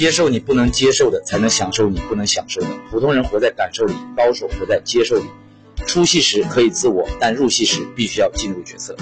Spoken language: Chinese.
接受你不能接受的才能享受你不能享受的。普通人活在感受里高手活在接受里。出戏时可以自我但入戏时必须要进入角色。